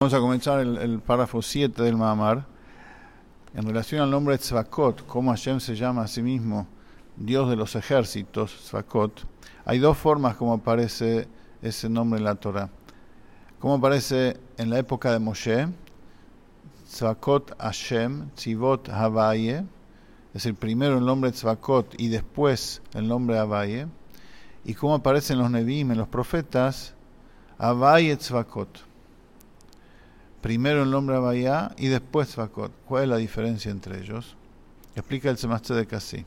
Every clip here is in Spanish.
Vamos a comenzar el, párrafo 7 del Mahamar. En relación al nombre Tzvakot, cómo Hashem se llama a sí mismo, Dios de los ejércitos, Tzvakot, hay dos formas como aparece ese nombre en la Torah. Como aparece en la época de Moshe, Tzvakot Hashem, Tzivot Havaye, es el primero el nombre Tzvakot y después el nombre Havaye. Y cómo aparece en los Nevi'im, en los profetas, Havaye Tzvakot primero el nombre Abayá y después Tzvakot. ¿Cuál es la diferencia entre ellos? Explica el semestre de Kasi.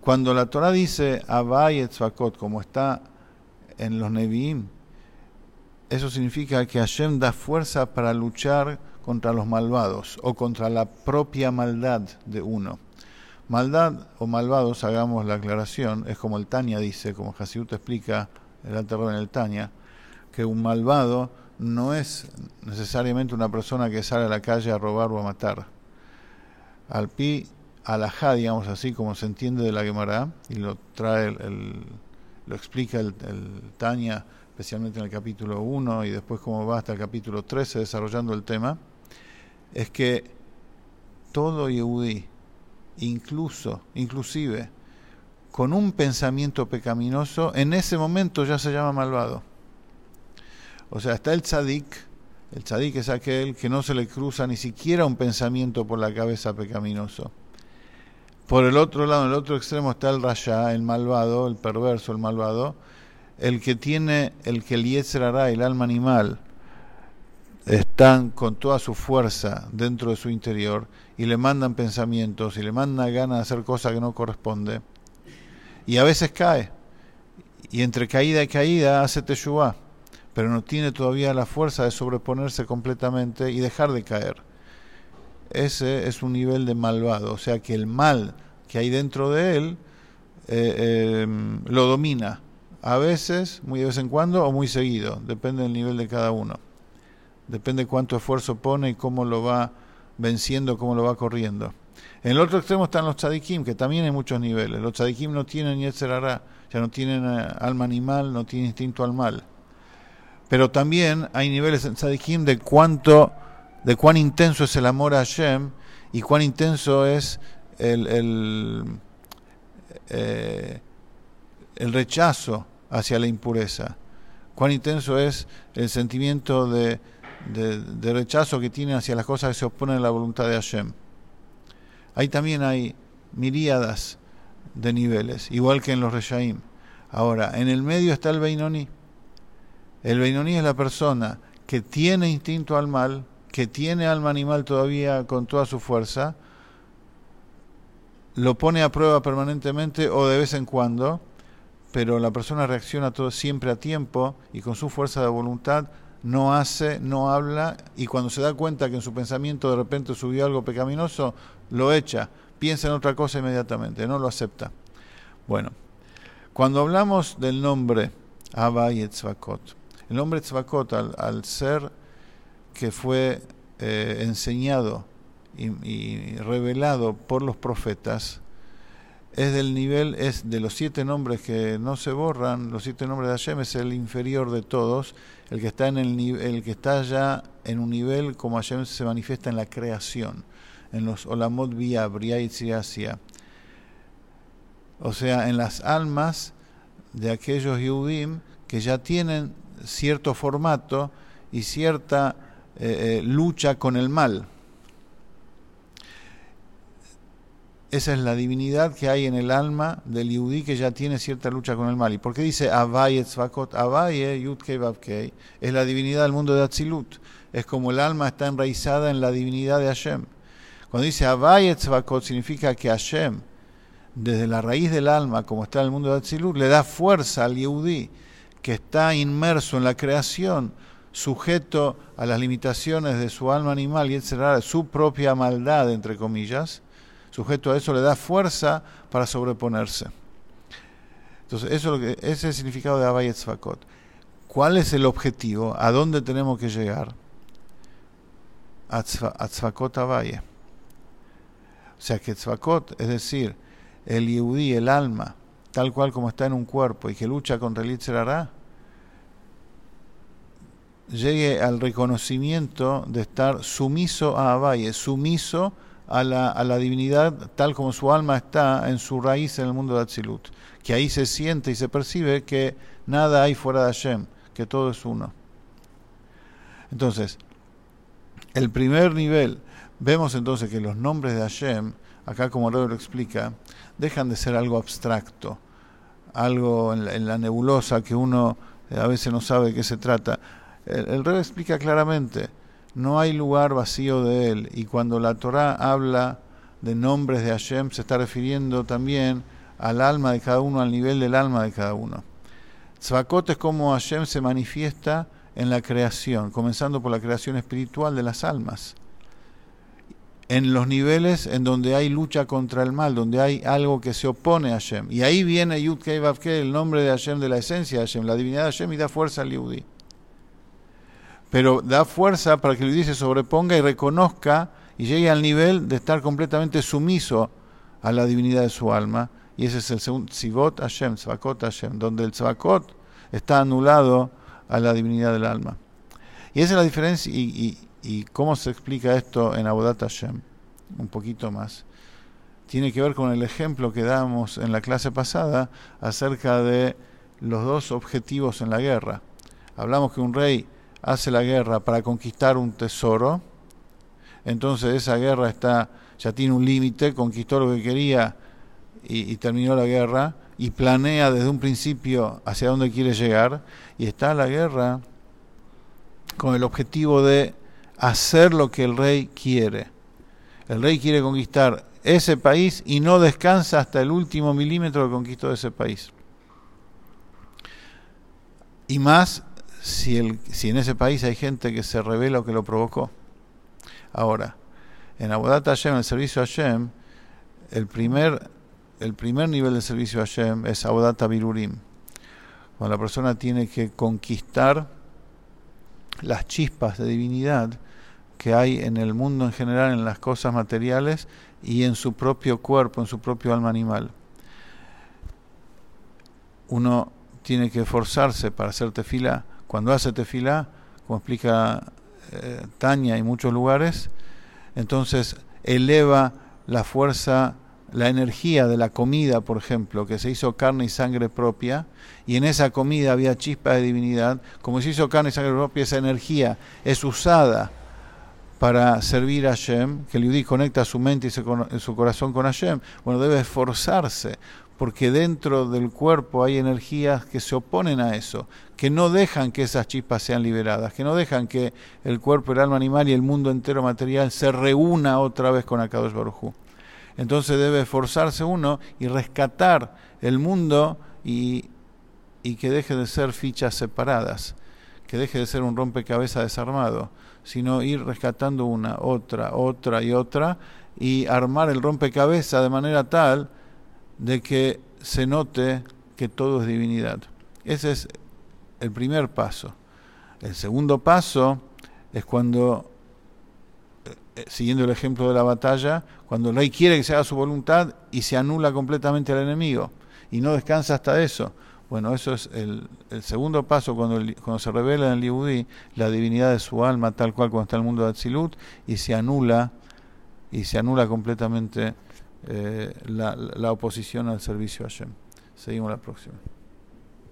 Cuando la Torah dice Abay Tzvakot, como está en los Nevi'im, eso significa que Hashem da fuerza para luchar contra los malvados o contra la propia maldad de uno. Maldad o malvados, hagamos la aclaración, es como el Tania dice, como Hasiut explica el en el Tania, que un malvado no es necesariamente una persona que sale a la calle a robar o a matar. Al pi alajá, digamos así, como se entiende de la Gemara, y lo trae el, lo explica el, el Tania, especialmente en el capítulo 1 y después como va hasta el capítulo 13 desarrollando el tema, es que todo Yehudi, incluso, inclusive, con un pensamiento pecaminoso, en ese momento ya se llama malvado. O sea, está el tzadik, el tzadik es aquel que no se le cruza ni siquiera un pensamiento por la cabeza pecaminoso. Por el otro lado, en el otro extremo está el rasha, el malvado, el perverso, el malvado, el que tiene, el que el yetzer el alma animal, están con toda su fuerza dentro de su interior y le mandan pensamientos y le mandan ganas de hacer cosas que no corresponde. Y a veces cae. Y entre caída y caída hace teshuvah pero no tiene todavía la fuerza de sobreponerse completamente y dejar de caer. Ese es un nivel de malvado, o sea que el mal que hay dentro de él eh, em, lo domina, a veces, muy de vez en cuando o muy seguido, depende del nivel de cada uno. Depende cuánto esfuerzo pone y cómo lo va venciendo, cómo lo va corriendo. En el otro extremo están los tzadikim, que también hay muchos niveles. Los tzadikim no tienen yetzer ya no tienen eh, alma animal, no tienen instinto al mal pero también hay niveles en Tzadikim de cuánto, de cuán intenso es el amor a Hashem y cuán intenso es el, el, eh, rechazo hacia la impureza, cuán intenso es el sentimiento de, de, rechazo que tiene hacia las cosas que se oponen a la voluntad de Hashem. Ahí también hay miríadas de niveles, igual que en los Reshaim. Ahora, en el medio está el Beinoni el Beinoní es la persona que tiene instinto al mal, que tiene alma animal todavía con toda su fuerza, lo pone a prueba permanentemente o de vez en cuando, pero la persona reacciona todo siempre a tiempo y con su fuerza de voluntad no hace, no habla y cuando se da cuenta que en su pensamiento de repente subió algo pecaminoso, lo echa, piensa en otra cosa inmediatamente, no lo acepta. Bueno, cuando hablamos del nombre Abba y Etzvakot, el nombre Tzvakot, al, ser que fue eh, enseñado y, revelado por los profetas, es del nivel, es de los siete nombres que no se borran, los siete nombres de Hashem es el inferior de todos, el que está en el, el que está ya en un nivel como Hashem se manifiesta en la creación, en los Olamot Via, Bria y o sea, en las almas de aquellos Yudim que ya tienen cierto formato y cierta eh, eh, lucha con el mal. Esa es la divinidad que hay en el alma del Yudí que ya tiene cierta lucha con el mal. ¿Y por qué dice Avaye Tzvakot? Avaye Yudkei Bavkei es la divinidad del mundo de Atzilut. Es como el alma está enraizada en la divinidad de Hashem. Cuando dice Avaye Tzvakot significa que Hashem, desde la raíz del alma, como está en el mundo de Atzilut, le da fuerza al Yehudí que está inmerso en la creación, sujeto a las limitaciones de su alma animal y etcétera, su propia maldad, entre comillas, sujeto a eso le da fuerza para sobreponerse. Entonces, eso es, ese es el significado de Abayet Tzvakot. ¿Cuál es el objetivo? ¿A dónde tenemos que llegar? A Tzvakot Abaye. O sea que Tzvakot, es decir, el Yehudí, el alma, tal cual como está en un cuerpo y que lucha contra el Yitzhara, llegue al reconocimiento de estar sumiso a Abaye, sumiso a la, a la divinidad tal como su alma está en su raíz en el mundo de Atzilut, que ahí se siente y se percibe que nada hay fuera de Hashem, que todo es uno. Entonces, el primer nivel, vemos entonces que los nombres de Hashem, acá como Rebe lo explica, dejan de ser algo abstracto, algo en la, nebulosa que uno eh, a veces no sabe de qué se trata. El, el explica claramente, no hay lugar vacío de él, y cuando la Torah habla de nombres de Hashem, se está refiriendo también al alma de cada uno, al nivel del alma de cada uno. Tzvakot es como Hashem se manifiesta en la creación, comenzando por la creación espiritual de las almas. En los niveles en donde hay lucha contra el mal, donde hay algo que se opone a Hashem. Y ahí viene Yud Kei el nombre de Hashem, de la esencia de Hashem, la divinidad de Hashem, y da fuerza al Yudí. Pero da fuerza para que el Yudí se sobreponga y reconozca y llegue al nivel de estar completamente sumiso a la divinidad de su alma. Y ese es el segundo, Sivot Hashem, Tzvakot Hashem, donde el Tzvakot está anulado a la divinidad del alma. Y esa es la diferencia, y, cómo se explica esto en Abodat Hashem, un poquito más. Tiene que ver con el ejemplo que damos en la clase pasada acerca de los dos objetivos en la guerra. Hablamos que un rey hace la guerra para conquistar un tesoro, entonces esa guerra está ya tiene un límite, conquistó lo que quería y terminó la guerra, y planea desde un principio hacia dónde quiere llegar y está la guerra con el objetivo de hacer lo que el rey quiere. El rey quiere conquistar ese país y no descansa hasta el último milímetro que conquistó ese país. Y más si, en ese país hay gente que se revela o que lo provocó. Ahora, en Abodat Hashem, el servicio a Hashem, el primer el primer nivel de servicio a Hashem es Audata Birurim. Cuando la persona tiene que conquistar las chispas de divinidad que hay en el mundo en general, en las cosas materiales y en su propio cuerpo, en su propio alma animal. Uno tiene que esforzarse para hacer tefila. Cuando hace tefila, como explica eh, Tania en muchos lugares, entonces eleva la fuerza la energía de la comida, por ejemplo, que se hizo carne y sangre propia, y en esa comida había chispas de divinidad, como se hizo carne y sangre propia, esa energía es usada para servir a Hashem, que el Yudí conecta su mente y su corazón con Hashem, bueno, debe esforzarse, porque dentro del cuerpo hay energías que se oponen a eso, que no dejan que esas chispas sean liberadas, que no dejan que el cuerpo, el alma animal y el mundo entero material se reúna otra vez con Akadosh Baruj entonces debe esforzarse uno y rescatar el mundo y, que deje de ser fichas separadas, que deje de ser un rompecabezas desarmado, sino ir rescatando una, otra, otra y otra y armar el rompecabezas de manera tal de que se note que todo es divinidad. Ese es el primer paso. El segundo paso es cuando siguiendo el ejemplo de la batalla, cuando el rey quiere que se haga su voluntad y se anula completamente al enemigo y no descansa hasta eso. Bueno, eso es el, segundo paso cuando, cuando se revela en el Yehudi la divinidad de su alma, tal cual cuando está el mundo de Atzilut, y se anula, y se anula completamente eh, la, la oposición al servicio a Hashem. Seguimos la próxima.